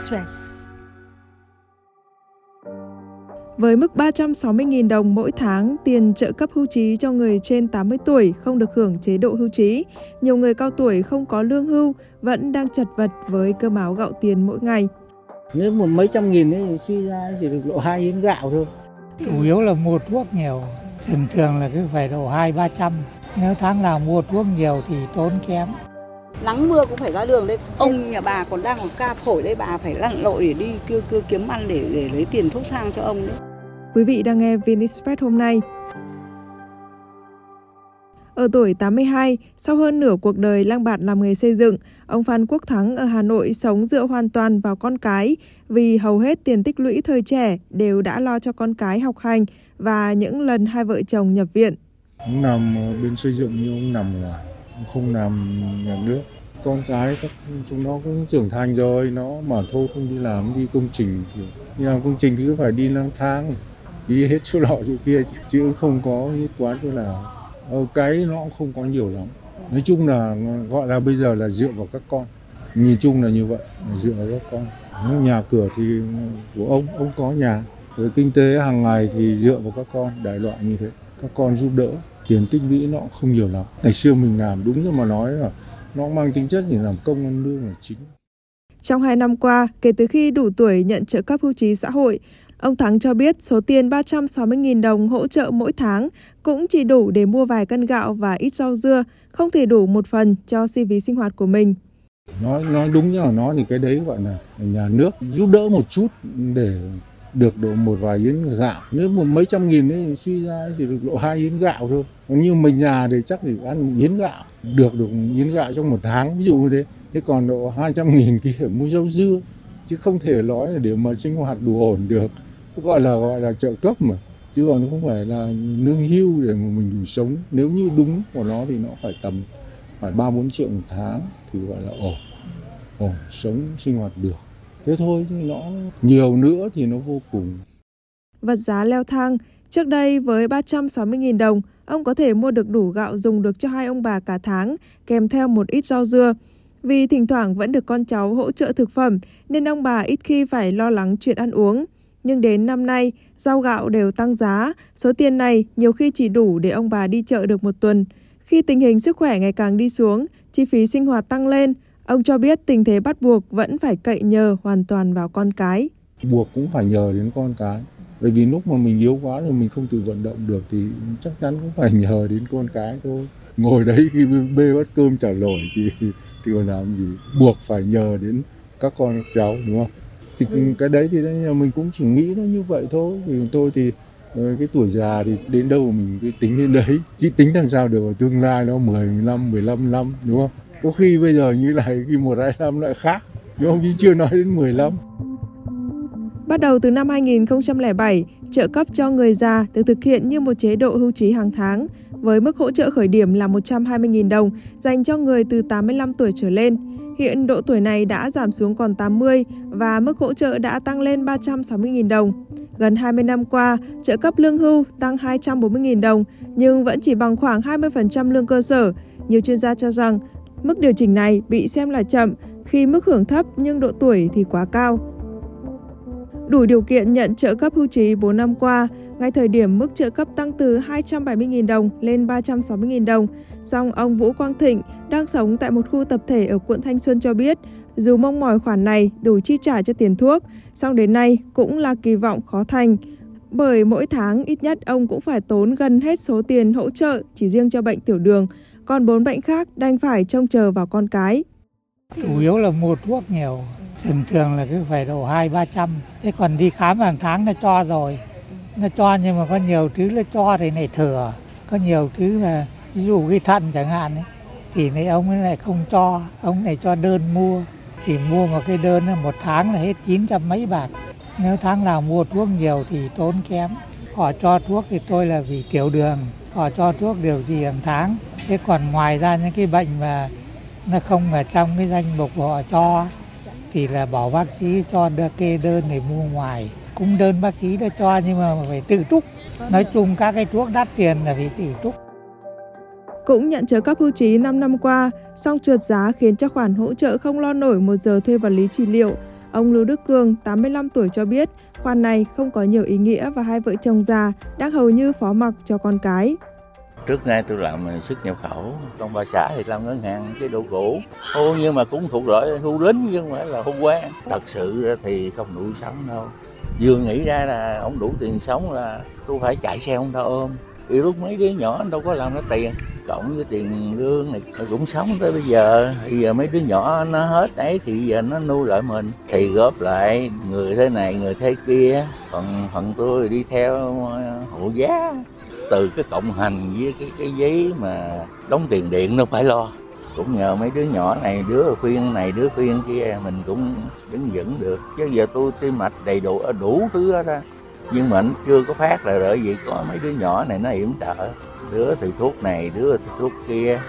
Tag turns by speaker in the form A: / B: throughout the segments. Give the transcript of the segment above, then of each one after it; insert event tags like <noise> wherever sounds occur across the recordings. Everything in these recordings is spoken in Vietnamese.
A: Express.
B: Với mức 360.000 đồng mỗi tháng tiền trợ cấp hưu trí cho người trên 80 tuổi không được hưởng chế độ hưu trí, nhiều người cao tuổi không có lương hưu vẫn đang chật vật với cơm áo gạo tiền mỗi ngày.
C: Nếu một mấy trăm nghìn ấy thì suy ra chỉ được độ hai yến gạo thôi.
D: chủ yếu là mua thuốc nhiều thường thường là cứ phải độ hai ba trăm nếu tháng nào mua thuốc nhiều thì tốn kém
E: nắng mưa cũng phải ra đường đấy ông nhà bà còn đang còn ca phổi đây bà phải lặn lội để đi kêu kêu kiếm ăn để để lấy tiền thuốc thang cho ông đấy
B: Quý vị đang nghe VinExpress hôm nay. Ở tuổi 82, sau hơn nửa cuộc đời lang bạt làm nghề xây dựng, ông Phan Quốc Thắng ở Hà Nội sống dựa hoàn toàn vào con cái vì hầu hết tiền tích lũy thời trẻ đều đã lo cho con cái học hành và những lần hai vợ chồng nhập viện.
F: ông ở bên xây dựng nhưng ông nằm ngoài ông không làm nhà nước. Con cái các chúng nó cũng trưởng thành rồi, nó mà thôi không đi làm, đi công trình kiểu, đi làm công trình thì cứ phải đi lang thang, đi hết chỗ lọ chỗ kia chứ- không có nhất quán chỗ nào. Ở cái nó cũng không có nhiều lắm. Nói chung là, gọi là bây giờ là dựa vào các con. Nhìn chung là như vậy, là dựa vào các con. Nếu nhà cửa thì của ông ông có nhà. Rồi kinh tế hàng ngày thì dựa vào các con, đại loại như thế. Các con giúp đỡ tiền tích lũy nó cũng không nhiều lắm. Ngày xưa mình làm đúng như mà nói là nó mang tính chất chỉ làm công ăn lương là chính.
B: Trong hai năm qua, kể từ khi đủ tuổi nhận trợ cấp hưu trí xã hội, ông Thắng cho biết số tiền 360.000 đồng hỗ trợ mỗi tháng cũng chỉ đủ để mua vài cân gạo và ít rau dưa, không thể đủ một phần cho chi phí sinh hoạt của mình.
F: nói nói đúng là nó thì cái đấy gọi là nhà nước giúp đỡ một chút để được độ một vài yến gạo. Nếu một mấy trăm nghìn ấy suy ra chỉ được độ hai yến gạo thôi như mình nhà thì chắc chỉ ăn yến gạo được được yến gạo trong một tháng ví dụ như thế. Thế còn độ hai trăm nghìn kia phải mua rau dưa chứ không thể nói là để mà sinh hoạt đủ ổn được. Gọi là gọi là trợ cấp mà chứ còn không phải là lương hưu để mà mình đủ sống. Nếu như đúng của nó thì nó phải tầm phải ba bốn triệu một tháng thì gọi là ổn ổn sống sinh hoạt được. Thế thôi chứ nó nhiều nữa thì nó vô cùng.
B: Vật giá leo thang, trước đây với 360.000 đồng, ông có thể mua được đủ gạo dùng được cho hai ông bà cả tháng, kèm theo một ít rau dưa. Vì thỉnh thoảng vẫn được con cháu hỗ trợ thực phẩm, nên ông bà ít khi phải lo lắng chuyện ăn uống. Nhưng đến năm nay, rau gạo đều tăng giá, số tiền này nhiều khi chỉ đủ để ông bà đi chợ được một tuần. Khi tình hình sức khỏe ngày càng đi xuống, chi phí sinh hoạt tăng lên, ông cho biết tình thế bắt buộc vẫn phải cậy nhờ hoàn toàn vào con cái
F: buộc cũng phải nhờ đến con cái. Bởi vì lúc mà mình yếu quá rồi mình không tự vận động được thì chắc chắn cũng phải <laughs> nhờ đến con cái thôi. Ngồi đấy khi bê bát cơm trả nổi thì thì còn làm gì? Buộc phải nhờ đến các con các cháu đúng không? Thì cái đấy thì mình cũng chỉ nghĩ nó như vậy thôi. Vì tôi thì ờ, cái tuổi già thì đến đâu mình cứ tính đến đấy. Chứ tính làm sao được ở tương lai nó 10 năm 15 năm đúng không? Có khi bây giờ như này khi một hai năm lại khác đúng không? Chứ chưa nói đến 15
B: Bắt đầu từ năm 2007, trợ cấp cho người già được thực hiện như một chế độ hưu trí hàng tháng, với mức hỗ trợ khởi điểm là 120.000 đồng dành cho người từ 85 tuổi trở lên. Hiện độ tuổi này đã giảm xuống còn 80 và mức hỗ trợ đã tăng lên 360.000 đồng. Gần 20 năm qua, trợ cấp lương hưu tăng 240.000 đồng nhưng vẫn chỉ bằng khoảng 20% lương cơ sở. Nhiều chuyên gia cho rằng mức điều chỉnh này bị xem là chậm khi mức hưởng thấp nhưng độ tuổi thì quá cao. Đủ điều kiện nhận trợ cấp hưu trí 4 năm qua, ngay thời điểm mức trợ cấp tăng từ 270.000 đồng lên 360.000 đồng. Song ông Vũ Quang Thịnh đang sống tại một khu tập thể ở quận Thanh Xuân cho biết, dù mong mỏi khoản này đủ chi trả cho tiền thuốc, song đến nay cũng là kỳ vọng khó thành. Bởi mỗi tháng ít nhất ông cũng phải tốn gần hết số tiền hỗ trợ chỉ riêng cho bệnh tiểu đường, còn bốn bệnh khác đang phải trông chờ vào con cái.
D: chủ yếu là mua thuốc nhiều thường thường là cứ phải độ hai ba trăm. Thế còn đi khám hàng tháng nó cho rồi. Nó cho nhưng mà có nhiều thứ nó cho thì này thừa. Có nhiều thứ là ví dụ cái thận chẳng hạn ấy, thì này ông ấy lại không cho. Ông này cho đơn mua. Thì mua một cái đơn là một tháng là hết chín trăm mấy bạc. Nếu tháng nào mua thuốc nhiều thì tốn kém. Họ cho thuốc thì tôi là vì tiểu đường. Họ cho thuốc điều gì hàng tháng. Thế còn ngoài ra những cái bệnh mà nó không ở trong cái danh mục của họ cho thì là bảo bác sĩ cho đưa kê đơn để mua ngoài cũng đơn bác sĩ đã cho nhưng mà phải tự túc nói chung các cái thuốc đắt tiền là phải tự túc
B: Cũng nhận trợ cấp hưu trí 5 năm qua, song trượt giá khiến cho khoản hỗ trợ không lo nổi một giờ thuê vật lý trị liệu. Ông Lưu Đức Cường, 85 tuổi cho biết, khoản này không có nhiều ý nghĩa và hai vợ chồng già đang hầu như phó mặc cho con cái.
A: Trước nay tôi làm xuất nhập khẩu, còn bà xã thì làm ngân hàng cái độ cũ. Ô, nhưng mà cũng thuộc loại hưu lính chứ không phải là hưu quan. Thật sự thì không đủ sống đâu. Vừa nghĩ ra là ông đủ tiền sống là tôi phải chạy xe ông ta ôm. Thì lúc mấy đứa nhỏ đâu có làm nó tiền cộng với tiền lương này cũng sống tới bây giờ bây giờ mấy đứa nhỏ nó hết ấy thì giờ nó nuôi lại mình thì góp lại người thế này người thế kia còn phần tôi đi theo hộ giá từ cái cộng hành với cái cái giấy mà đóng tiền điện nó phải lo. Cũng nhờ mấy đứa nhỏ này, đứa khuyên này, đứa khuyên kia, mình cũng đứng vững được. Chứ giờ tôi tim mạch đầy đủ à, đủ thứ hết á. Nhưng mà anh chưa có phát là bởi vì có mấy đứa nhỏ này nó yểm trợ đứa thì thuốc này, đứa thì thuốc kia.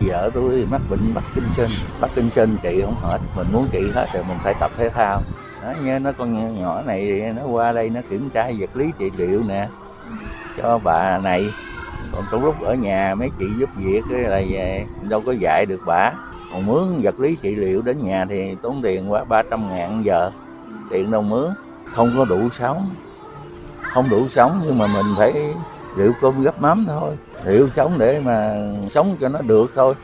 A: Vợ tôi mắc bệnh bắt kinh sinh bắt kinh sinh trị không hết. Mình muốn trị hết rồi mình phải tập thể thao. Đó nhớ nó con nhỏ này nó qua đây nó kiểm tra vật lý trị liệu nè cho bà này. Còn trong lúc ở nhà mấy chị giúp việc là đâu có dạy được bà. Còn mướn vật lý trị liệu đến nhà thì tốn tiền quá 300 ngàn giờ. Tiền đâu mướn không có đủ sống. Không đủ sống nhưng mà mình phải liệu cơm gấp mắm thôi. Liệu sống để mà sống cho nó được thôi.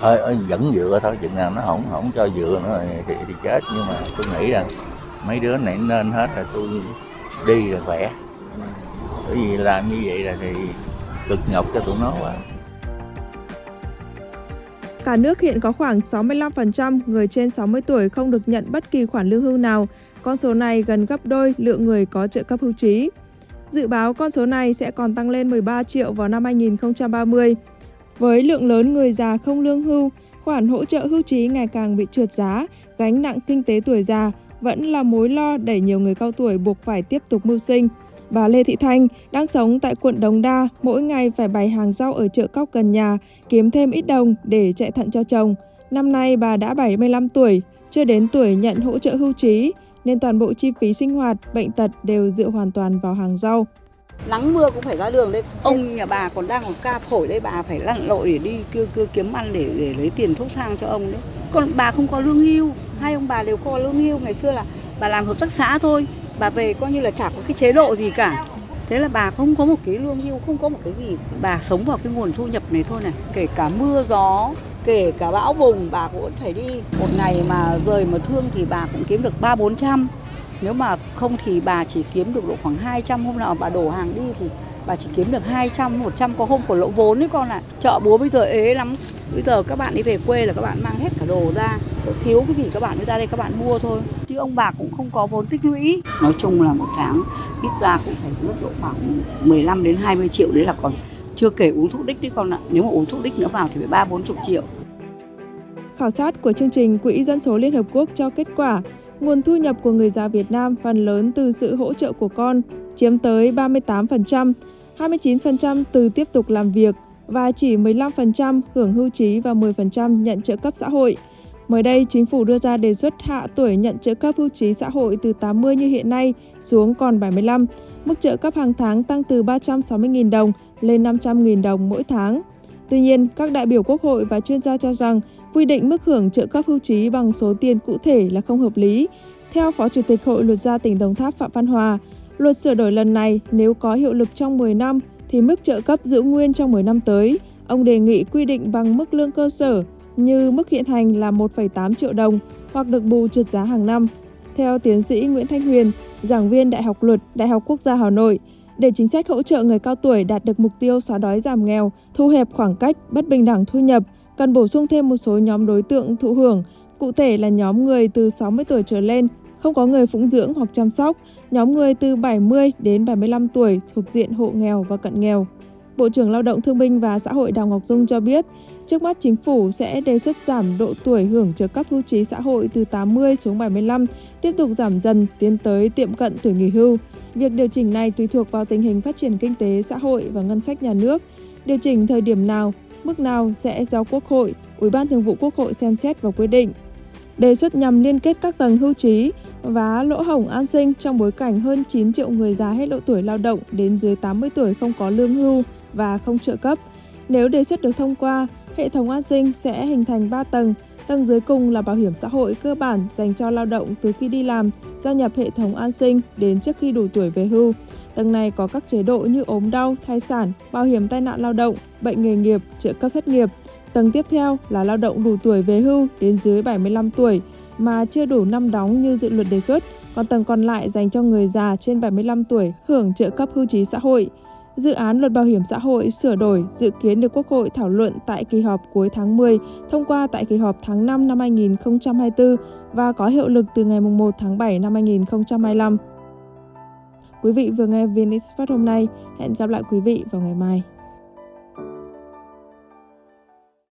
A: Ơi ơi vẫn dựa thôi chừng nào nó không không cho dựa nữa thì, thì chết. Nhưng mà tôi nghĩ rằng mấy đứa này nên hết là tôi đi là khỏe bởi vì làm như vậy là thì cực nhọc cho tụi nó quá
B: Cả nước hiện có khoảng 65% người trên 60 tuổi không được nhận bất kỳ khoản lương hưu nào. Con số này gần gấp đôi lượng người có trợ cấp hưu trí. Dự báo con số này sẽ còn tăng lên 13 triệu vào năm 2030. Với lượng lớn người già không lương hưu, khoản hỗ trợ hưu trí ngày càng bị trượt giá, gánh nặng kinh tế tuổi già vẫn là mối lo đẩy nhiều người cao tuổi buộc phải tiếp tục mưu sinh. Bà Lê Thị Thanh đang sống tại quận Đống Đa, mỗi ngày phải bày hàng rau ở chợ cóc gần nhà, kiếm thêm ít đồng để chạy thận cho chồng. Năm nay bà đã 75 tuổi, chưa đến tuổi nhận hỗ trợ hưu trí, nên toàn bộ chi phí sinh hoạt, bệnh tật đều dựa hoàn toàn vào hàng rau.
E: Nắng mưa cũng phải ra đường đấy. Ông nhà bà còn đang còn ca phổi đấy, bà phải lặn lội để đi cưa cưa kiếm ăn để để lấy tiền thuốc thang cho ông đấy. Còn bà không có lương hưu, hai ông bà đều có lương hưu. Ngày xưa là bà làm hợp tác xã thôi, bà về coi như là chả có cái chế độ gì cả. Thế là bà không có một cái lương hưu, không có một cái gì. Bà sống vào cái nguồn thu nhập này thôi này. Kể cả mưa gió, kể cả bão bùng bà cũng phải đi một ngày mà rời mà thương thì bà cũng kiếm được ba bốn trăm nếu mà không thì bà chỉ kiếm được độ khoảng 200 hôm nào bà đổ hàng đi thì bà chỉ kiếm được 200, 100 có hôm còn lỗ vốn đấy con ạ. À. Chợ búa bây giờ ế lắm. Bây giờ các bạn đi về quê là các bạn mang hết cả đồ ra. Thiếu cái gì các bạn mới ra đây các bạn mua thôi. Ông bà cũng không có vốn tích lũy. Nói chung là một tháng ít ra cũng phải mất độ khoảng 15 đến 20 triệu đấy là còn chưa kể uống thuốc đích đấy con ạ. Nếu mà uống thuốc đích nữa vào thì phải 3 40 triệu.
B: Khảo sát của chương trình Quỹ Dân số Liên Hợp Quốc cho kết quả, nguồn thu nhập của người già Việt Nam phần lớn từ sự hỗ trợ của con, chiếm tới 38%, 29% từ tiếp tục làm việc và chỉ 15% hưởng hưu trí và 10% nhận trợ cấp xã hội. Mới đây, chính phủ đưa ra đề xuất hạ tuổi nhận trợ cấp hưu trí xã hội từ 80 như hiện nay xuống còn 75. Mức trợ cấp hàng tháng tăng từ 360.000 đồng lên 500.000 đồng mỗi tháng. Tuy nhiên, các đại biểu Quốc hội và chuyên gia cho rằng quy định mức hưởng trợ cấp hưu trí bằng số tiền cụ thể là không hợp lý. Theo Phó Chủ tịch Hội Luật gia tỉnh Đồng Tháp Phạm Văn Hòa, luật sửa đổi lần này nếu có hiệu lực trong 10 năm thì mức trợ cấp giữ nguyên trong 10 năm tới. Ông đề nghị quy định bằng mức lương cơ sở như mức hiện hành là 1,8 triệu đồng hoặc được bù trượt giá hàng năm. Theo tiến sĩ Nguyễn Thanh Huyền, giảng viên Đại học Luật, Đại học Quốc gia Hà Nội, để chính sách hỗ trợ người cao tuổi đạt được mục tiêu xóa đói giảm nghèo, thu hẹp khoảng cách, bất bình đẳng thu nhập, cần bổ sung thêm một số nhóm đối tượng thụ hưởng, cụ thể là nhóm người từ 60 tuổi trở lên, không có người phụng dưỡng hoặc chăm sóc, nhóm người từ 70 đến 75 tuổi thuộc diện hộ nghèo và cận nghèo. Bộ trưởng Lao động Thương binh và Xã hội Đào Ngọc Dung cho biết, trước mắt chính phủ sẽ đề xuất giảm độ tuổi hưởng trợ cấp hưu trí xã hội từ 80 xuống 75, tiếp tục giảm dần tiến tới tiệm cận tuổi nghỉ hưu. Việc điều chỉnh này tùy thuộc vào tình hình phát triển kinh tế xã hội và ngân sách nhà nước. Điều chỉnh thời điểm nào mức nào sẽ do Quốc hội, Ủy ban Thường vụ Quốc hội xem xét và quyết định. Đề xuất nhằm liên kết các tầng hưu trí và lỗ hổng an sinh trong bối cảnh hơn 9 triệu người già hết độ tuổi lao động đến dưới 80 tuổi không có lương hưu và không trợ cấp. Nếu đề xuất được thông qua, hệ thống an sinh sẽ hình thành 3 tầng Tầng dưới cùng là bảo hiểm xã hội cơ bản dành cho lao động từ khi đi làm, gia nhập hệ thống an sinh đến trước khi đủ tuổi về hưu. Tầng này có các chế độ như ốm đau, thai sản, bảo hiểm tai nạn lao động, bệnh nghề nghiệp, trợ cấp thất nghiệp. Tầng tiếp theo là lao động đủ tuổi về hưu đến dưới 75 tuổi mà chưa đủ năm đóng như dự luật đề xuất, còn tầng còn lại dành cho người già trên 75 tuổi hưởng trợ cấp hưu trí xã hội. Dự án luật bảo hiểm xã hội sửa đổi dự kiến được Quốc hội thảo luận tại kỳ họp cuối tháng 10, thông qua tại kỳ họp tháng 5 năm 2024 và có hiệu lực từ ngày 1 tháng 7 năm 2025. Quý vị vừa nghe VN Express hôm nay. Hẹn gặp lại quý vị vào ngày mai.